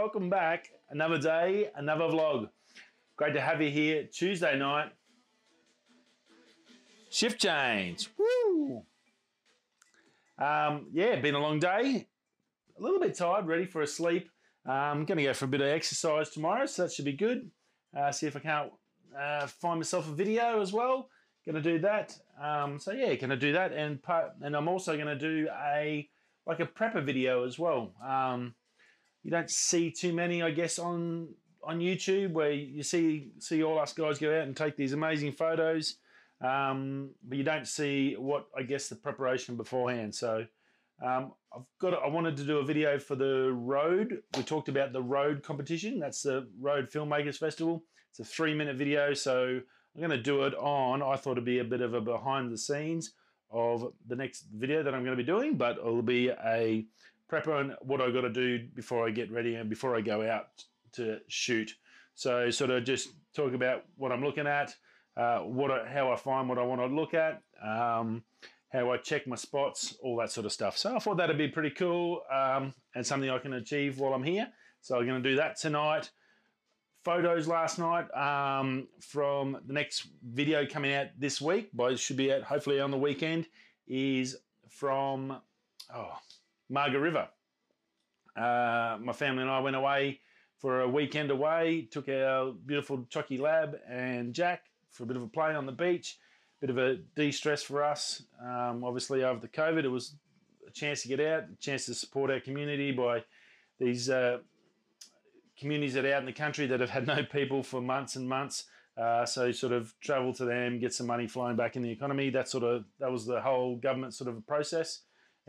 welcome back. Another day, another vlog. Great to have you here Tuesday night. Shift change. Woo! Um, yeah, been a long day. A little bit tired, ready for a sleep. I'm going to go for a bit of exercise tomorrow, so that should be good. Uh, see if I can't uh, find myself a video as well. Going to do that. Um, so yeah, going to do that, and and I'm also going to do a like a prepper video as well. Um, you don't see too many, I guess, on on YouTube where you see see all us guys go out and take these amazing photos, um, but you don't see what I guess the preparation beforehand. So um, I've got I wanted to do a video for the Rode. We talked about the Rode competition. That's the Rode Filmmakers Festival. It's a three minute video, so I'm going to do it on. I thought it'd be a bit of a behind the scenes of the next video that I'm going to be doing, but it'll be a on what I got to do before I get ready and before I go out to shoot. So sort of just talk about what I'm looking at, uh, what I, how I find what I want to look at, um, how I check my spots, all that sort of stuff. So I thought that'd be pretty cool um, and something I can achieve while I'm here. So I'm going to do that tonight. Photos last night um, from the next video coming out this week, but should be out hopefully on the weekend, is from oh, Margaret River. Uh, my family and I went away for a weekend away, took our beautiful Chucky Lab and Jack for a bit of a play on the beach, bit of a de-stress for us. Um, obviously, over the COVID, it was a chance to get out, a chance to support our community by these uh, communities that are out in the country that have had no people for months and months. Uh, so sort of travel to them, get some money flowing back in the economy. That sort of that was the whole government sort of process.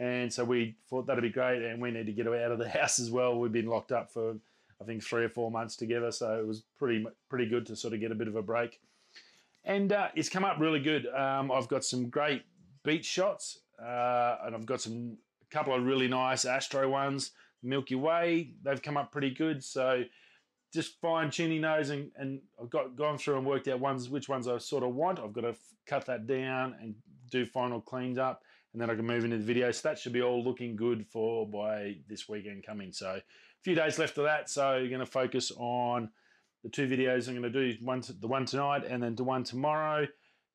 And so we thought that'd be great, and we need to get out of the house as well. We've been locked up for I think three or four months together, so it was pretty pretty good to sort of get a bit of a break. And uh, it's come up really good. Um, I've got some great beach shots, uh, and I've got some a couple of really nice Astro ones. Milky Way, they've come up pretty good. So just fine tuning those, and, and I've got gone through and worked out ones which ones I sort of want. I've got to f- cut that down and do final cleans up and then I can move into the video. So that should be all looking good for by this weekend coming. So a few days left of that. So you're going to focus on the two videos I'm going to do, one to, the one tonight and then the one tomorrow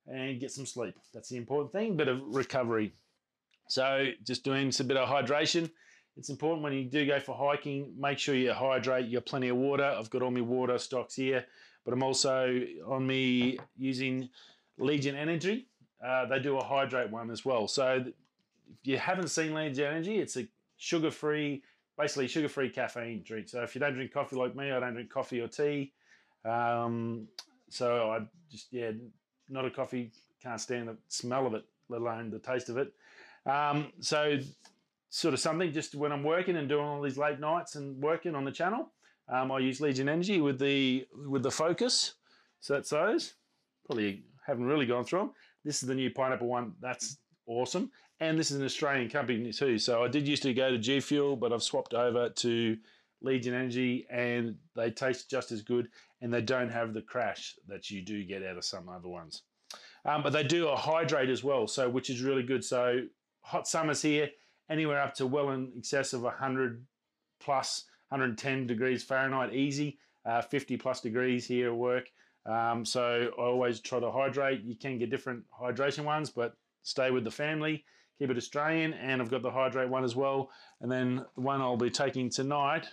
and get some sleep. That's the important thing, bit of recovery. So just doing some bit of hydration. It's important when you do go for hiking, make sure you hydrate, you have plenty of water. I've got all my water stocks here, but I'm also on me using Legion Energy uh, they do a hydrate one as well. So if you haven't seen Legion Energy, it's a sugar-free, basically sugar-free caffeine drink. So if you don't drink coffee like me, I don't drink coffee or tea. Um, so I just yeah, not a coffee. Can't stand the smell of it, let alone the taste of it. Um, so sort of something just when I'm working and doing all these late nights and working on the channel. Um, I use Legion Energy with the with the focus. So that's those. Probably haven't really gone through them. This is the new pineapple one. That's awesome. And this is an Australian company too. So I did used to go to G Fuel, but I've swapped over to Legion Energy and they taste just as good and they don't have the crash that you do get out of some other ones. Um, but they do a hydrate as well, so which is really good. So hot summers here, anywhere up to well in excess of 100 plus 110 degrees Fahrenheit easy, uh, 50 plus degrees here at work. Um, so I always try to hydrate. You can get different hydration ones, but stay with the family. Keep it Australian, and I've got the hydrate one as well. And then the one I'll be taking tonight,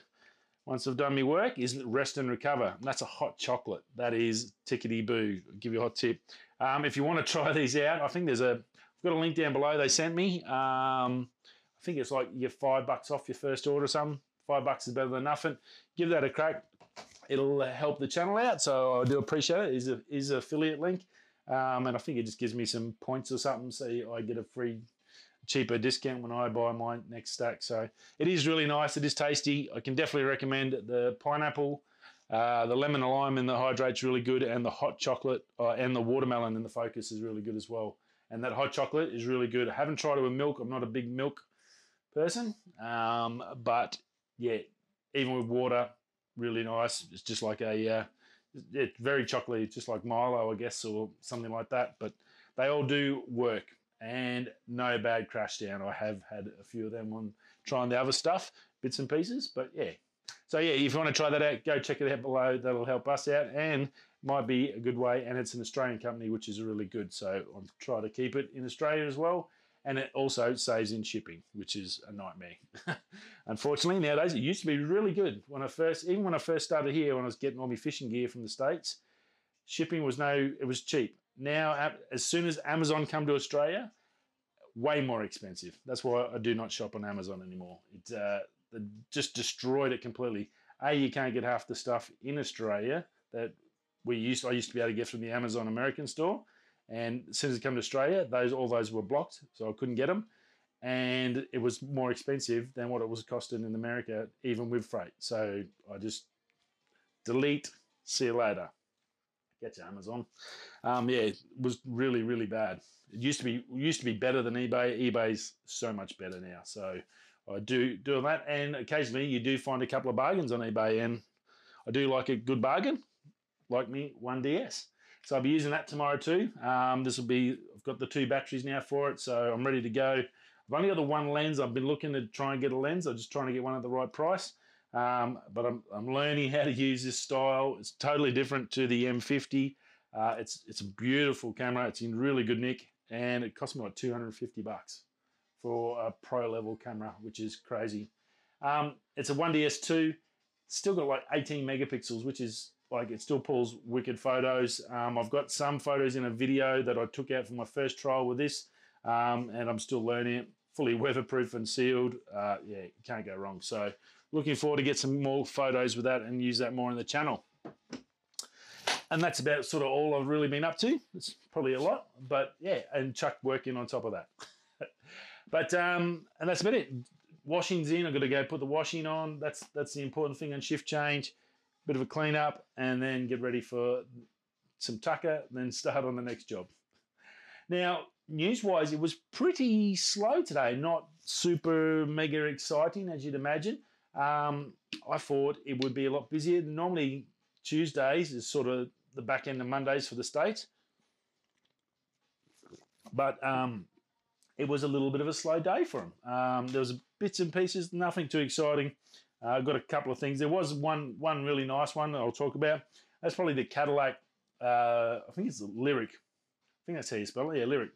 once I've done my work, is rest and recover. And that's a hot chocolate. That is tickety boo. Give you a hot tip. Um, if you want to try these out, I think there's a. I've got a link down below. They sent me. Um, I think it's like you get five bucks off your first order or something. Five bucks is better than nothing. Give that a crack it'll help the channel out. So I do appreciate it. Is a is affiliate link, um, and I think it just gives me some points or something, so I get a free cheaper discount when I buy my next stack. So it is really nice. It is tasty. I can definitely recommend the pineapple. Uh, the lemon and lime in the hydrate's really good, and the hot chocolate uh, and the watermelon in the focus is really good as well. And that hot chocolate is really good. I haven't tried it with milk. I'm not a big milk person, um, but yeah, even with water, really nice. It's just like a, uh, it's very chocolatey, just like Milo, I guess, or something like that. But they all do work and no bad crash down. I have had a few of them on trying the other stuff, bits and pieces. But yeah, so yeah, if you want to try that out, go check it out below. That'll help us out and might be a good way. And it's an Australian company, which is really good. So I'm trying to keep it in Australia as well. And it also saves in shipping, which is a nightmare. Unfortunately, nowadays it used to be really good. When I first, even when I first started here, when I was getting all my fishing gear from the states, shipping was no, it was cheap. Now, as soon as Amazon come to Australia, way more expensive. That's why I do not shop on Amazon anymore. It uh, just destroyed it completely. A, you can't get half the stuff in Australia that we used. I used to be able to get from the Amazon American store, and as soon as it came to Australia, those all those were blocked, so I couldn't get them, and it was more expensive than what it was costing in America, even with freight. So I just delete. See you later. Get you Amazon. Um, yeah, it was really really bad. It used to be used to be better than eBay. eBay's so much better now. So I do do that, and occasionally you do find a couple of bargains on eBay, and I do like a good bargain, like me one DS. So I'll be using that tomorrow too. Um, this will be I've got the two batteries now for it, so I'm ready to go. I've only got the one lens. I've been looking to try and get a lens. I'm just trying to get one at the right price. Um, but I'm, I'm learning how to use this style. It's totally different to the M50. Uh, it's it's a beautiful camera. It's in really good nick, and it cost me like 250 bucks for a pro level camera, which is crazy. Um, it's a 1DS2, still got like 18 megapixels, which is like it still pulls wicked photos. Um, I've got some photos in a video that I took out for my first trial with this, um, and I'm still learning it. Fully weatherproof and sealed. Uh, yeah, can't go wrong. So, looking forward to get some more photos with that and use that more in the channel. And that's about sort of all I've really been up to. It's probably a lot, but yeah, and Chuck working on top of that. But um, and that's about it. Washing's in. I've got to go put the washing on. That's that's the important thing on shift change. Bit of a clean up, and then get ready for some tucker. Then start on the next job. Now, news-wise, it was pretty slow today. Not super mega exciting as you'd imagine. Um, I thought it would be a lot busier. Normally, Tuesdays is sort of the back end of Mondays for the states, but um, it was a little bit of a slow day for him. Um, there was bits and pieces, nothing too exciting. Uh, I've got a couple of things. There was one one really nice one that I'll talk about. That's probably the Cadillac. Uh, I think it's the Lyriq. I think that's how you spell it. Yeah, Lyric.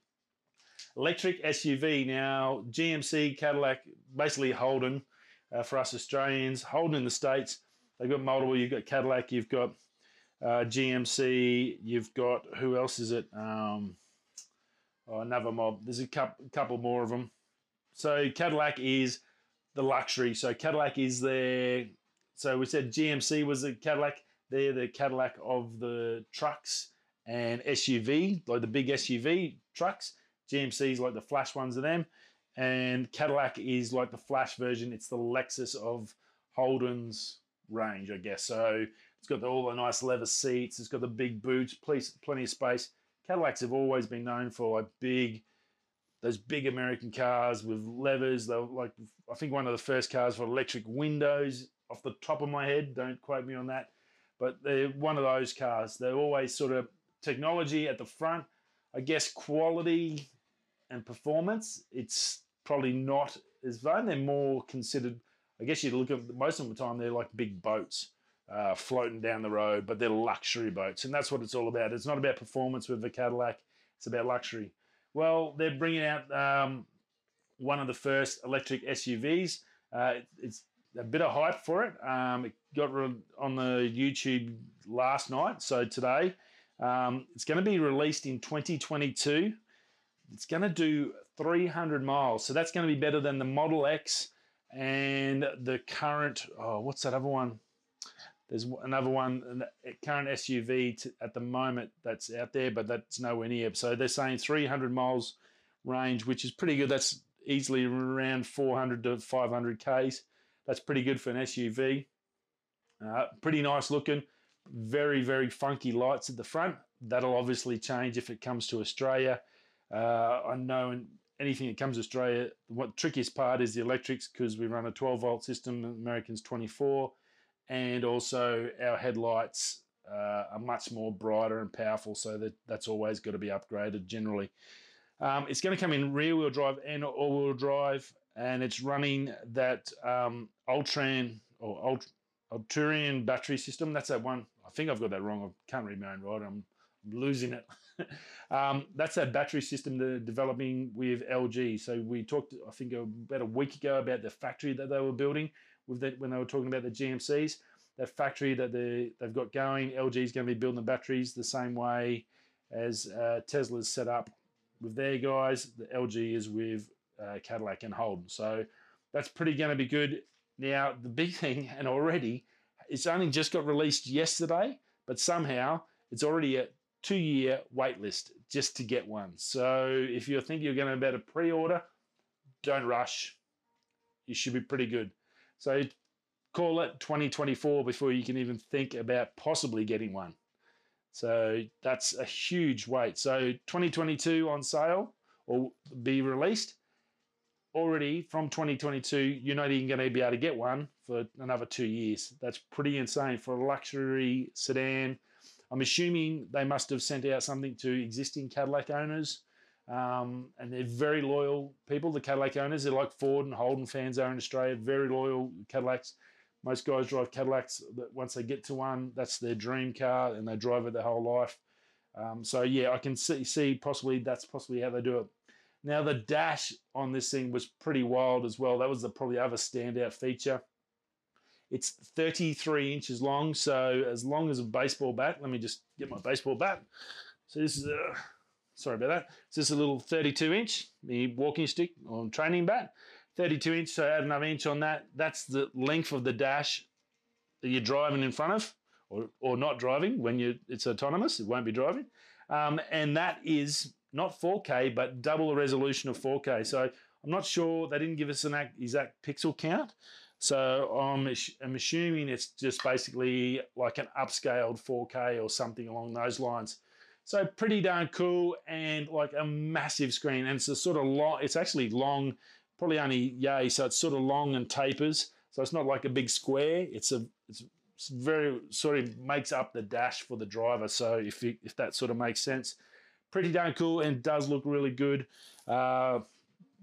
Electric SUV. Now GMC, Cadillac, basically Holden uh, for us Australians. Holden in the states. They've got multiple. You've got Cadillac. You've got uh, GMC. You've got who else is it? Um, oh, another mob. There's a couple, couple more of them. So Cadillac is the luxury. So Cadillac is there. So we said GMC was the Cadillac. They're the Cadillac of the trucks and SUV, like the big SUV trucks. GMC is like the flash ones of them, and Cadillac is like the flash version. It's the Lexus of Holden's range, I guess. So it's got the, all the nice leather seats. It's got the big boots, plenty of space. Cadillacs have always been known for like big, those big American cars with levers. They're like, I think one of the first cars for electric windows off the top of my head. Don't quote me on that. But they're one of those cars. They're always sort of technology at the front. I guess quality and performance, it's probably not as fun. They're more considered, I guess you look at most of the time, they're like big boats uh, floating down the road, but they're luxury boats, and that's what it's all about. It's not about performance with the Cadillac; it's about luxury. Well, they're bringing out um, one of the first electric SUVs. Uh, it's a bit of hype for it. Um, it got on the YouTube last night, so today um, it's going to be released in 2022. It's going to do 300 miles, so that's going to be better than the Model X and the current. Oh, what's that other one? There's another one, current SUV at the moment that's out there, but that's nowhere near. So they're saying 300 miles range, which is pretty good. That's easily around 400 to 500 Ks. That's pretty good for an SUV. Uh, pretty nice looking. Very, very funky lights at the front. That'll obviously change if it comes to Australia. Uh, I know anything that comes to Australia, what trickiest part is the electrics because we run a 12 volt system, Americans 24 and also our headlights uh, are much more brighter and powerful, so that that's always got to be upgraded generally. Um, it's going to come in rear wheel drive and all wheel drive, and it's running that um, Ultran or Ult- battery system. That's that one. I think I've got that wrong. I can't read my own writing. I'm, I'm losing it. um, that's that battery system they're developing with LG. So we talked, I think, about a week ago about the factory that they were building with when they were talking about the GMCs. That factory that they they've got going, LG is going to be building the batteries the same way as uh, Tesla's set up with their guys. The LG is with uh, Cadillac and Holden. So that's pretty going to be good. Now, the big thing, and already, it's only just got released yesterday, but somehow it's already a two year wait list just to get one. So if you're thinking you're going to about a pre order, don't rush. You should be pretty good. So call it 2024 before you can even think about possibly getting one. So that's a huge wait. So 2022 on sale or be released already from 2022, you're not even going to be able to get one for another two years. That's pretty insane for a luxury sedan. I'm assuming they must have sent out something to existing Cadillac owners. Um, and they're very loyal people, the Cadillac owners. They're like Ford and Holden fans are in Australia, very loyal Cadillacs. Most guys drive Cadillacs. Once they get to one, that's their dream car, and they drive it their whole life. Um, so yeah, I can see, see possibly that's possibly how they do it. Now the dash on this thing was pretty wild as well. That was the probably other standout feature. It's 33 inches long, so as long as a baseball bat. Let me just get my baseball bat. So this is a sorry about that. It's just a little 32 inch, the walking stick or training bat. 32 inch, so add another inch on that. That's the length of the dash that you're driving in front of, or, or not driving when you it's autonomous. It won't be driving, um, and that is not 4K, but double the resolution of 4K. So I'm not sure they didn't give us an exact pixel count. So I'm, I'm assuming it's just basically like an upscaled 4K or something along those lines. So pretty darn cool and like a massive screen. And it's a sort of long, it's actually long probably only yay. So it's sort of long and tapers. So it's not like a big square. It's a it's, very sort of makes up the dash for the driver. So if you, if that sort of makes sense, pretty darn cool and does look really good. Uh,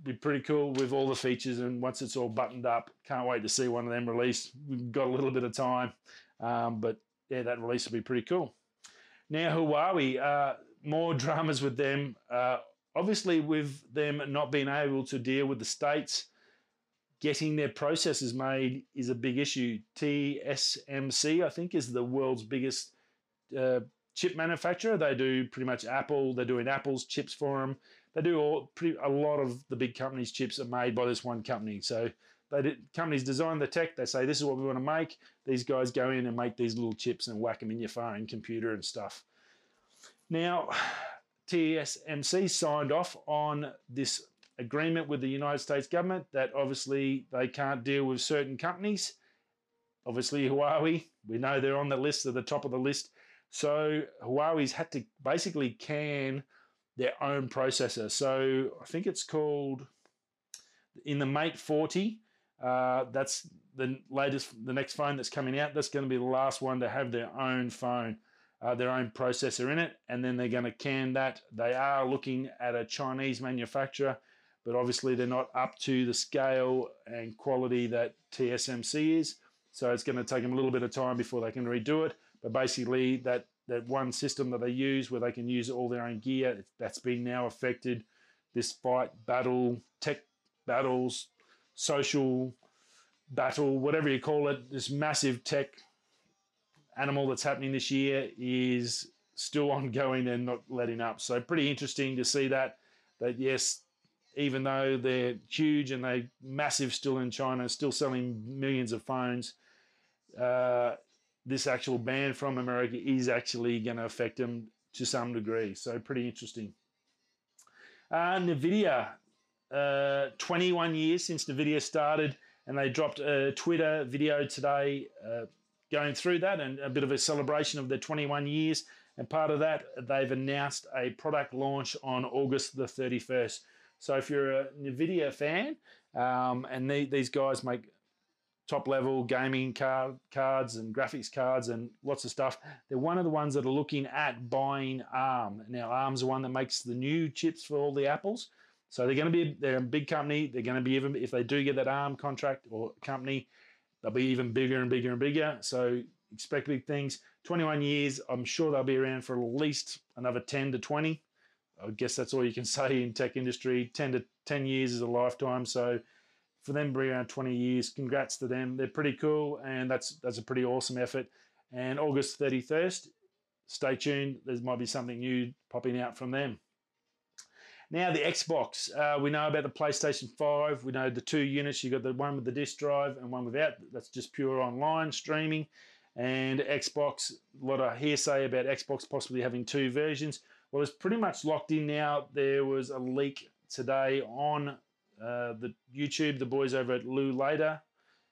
be pretty cool with all the features and once it's all buttoned up, can't wait to see one of them released. We've got a little bit of time, um, but yeah, that release will be pretty cool. Now Huawei, uh, more dramas with them. Uh, obviously, with them not being able to deal with the states, getting their processors made is a big issue. TSMC, I think, is the world's biggest uh, chip manufacturer. They do pretty much Apple. They're doing Apple's chips for them. They do all pretty a lot of the big companies' chips are made by this one company. So they did, companies design the tech. They say this is what we want to make. These guys go in and make these little chips and whack them in your phone, computer, and stuff. Now, TSMC signed off on this agreement with the United States government that obviously they can't deal with certain companies. Obviously, Huawei, we know they're on the list, at the top of the list. So Huawei's had to basically can their own processor. So I think it's called in the Mate 40. Uh, that's the latest, the next phone that's coming out. That's going to be the last one to have their own phone uh, their own processor in it, and then they're going to can that. They are looking at a Chinese manufacturer, but obviously they're not up to the scale and quality that TSMC is. So it's going to take them a little bit of time before they can redo it. But basically, that that one system that they use where they can use all their own gear, that's been now affected. This fight, battle, tech battles, social battle, whatever you call it, this massive tech animal that's happening this year is still ongoing and not letting up. So pretty interesting to see that. That yes, even though they're huge and they're massive still in China, still selling millions of phones, uh, this actual ban from America is actually going to affect them to some degree. So pretty interesting. Uh, Nvidia, uh, 21 years since Nvidia started, and they dropped a Twitter video today uh, going through that and a bit of a celebration of their 21 years. And part of that, they've announced a product launch on August the 31st. So if you're a NVIDIA fan, um, and they, these guys make top level gaming card, cards and graphics cards and lots of stuff. They're one of the ones that are looking at buying ARM. Now, ARM's the one that makes the new chips for all the Apples. So they're going to be they're a big company. They're going to be even if they do get that ARM contract or company, they'll be even bigger and bigger and bigger. So expect big things. 21 years, I'm sure they'll be around for at least another 10 to 20. I guess that's all you can say in tech industry. 10 to 10 years is a lifetime. So for them to be around 20 years, congrats to them. They're pretty cool, and that's that's a pretty awesome effort. And August 31st, stay tuned. There might be something new popping out from them. Now the Xbox, uh, we know about the PlayStation 5. We know the two units. You got the one with the disc drive and one without. That's just pure online streaming. And Xbox, a lot of hearsay about Xbox possibly having two versions. Well, it's pretty much locked in now. There was a leak today on uh, the YouTube. The boys over at Lew Later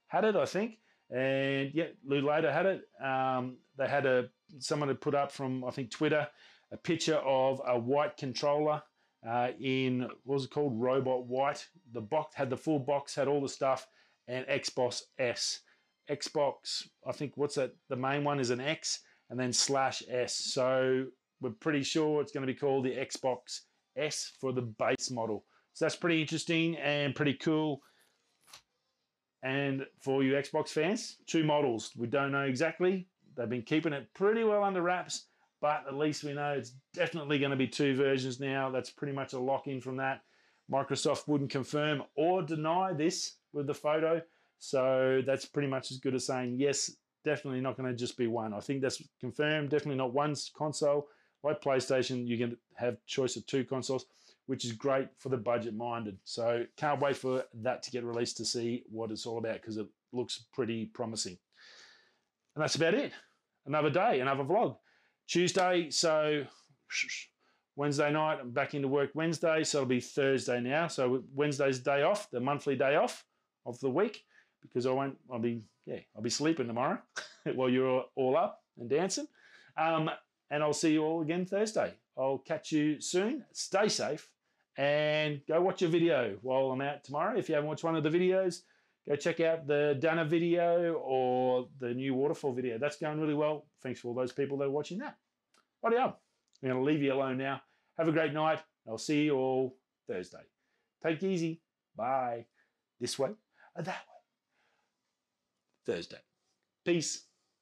had it, I think. And yeah, Lew Later had it. Um, they had a someone had put up from I think Twitter a picture of a white controller uh, in what was it called Robot White. The box had the full box, had all the stuff, and Xbox S. Xbox, I think what's that? The main one is an X and then slash S. So we're pretty sure it's going to be called the Xbox S for the base model. So that's pretty interesting and pretty cool. And for you Xbox fans, two models. We don't know exactly. They've been keeping it pretty well under wraps, but at least we know it's definitely going to be two versions now. That's pretty much a lock in from that. Microsoft wouldn't confirm or deny this with the photo. So that's pretty much as good as saying, yes, definitely not going to just be one. I think that's confirmed. Definitely not one console. Like PlayStation, you can have choice of two consoles, which is great for the budget minded. So can't wait for that to get released to see what it's all about because it looks pretty promising. And that's about it. Another day, another vlog. Tuesday, so Wednesday night, I'm back into work Wednesday, so it'll be Thursday now. So Wednesday's day off, the monthly day off of the week, because I won't. I'll be yeah, I'll be sleeping tomorrow while you're all up and dancing. Um, and I'll see you all again Thursday. I'll catch you soon. Stay safe and go watch a video while I'm out tomorrow. If you haven't watched one of the videos, go check out the Dana video or the new waterfall video. That's going really well. Thanks for all those people that are watching that. What I'm going to leave you alone now. Have a great night. I'll see you all Thursday. Take it easy. Bye. This way or that way. Thursday. Peace.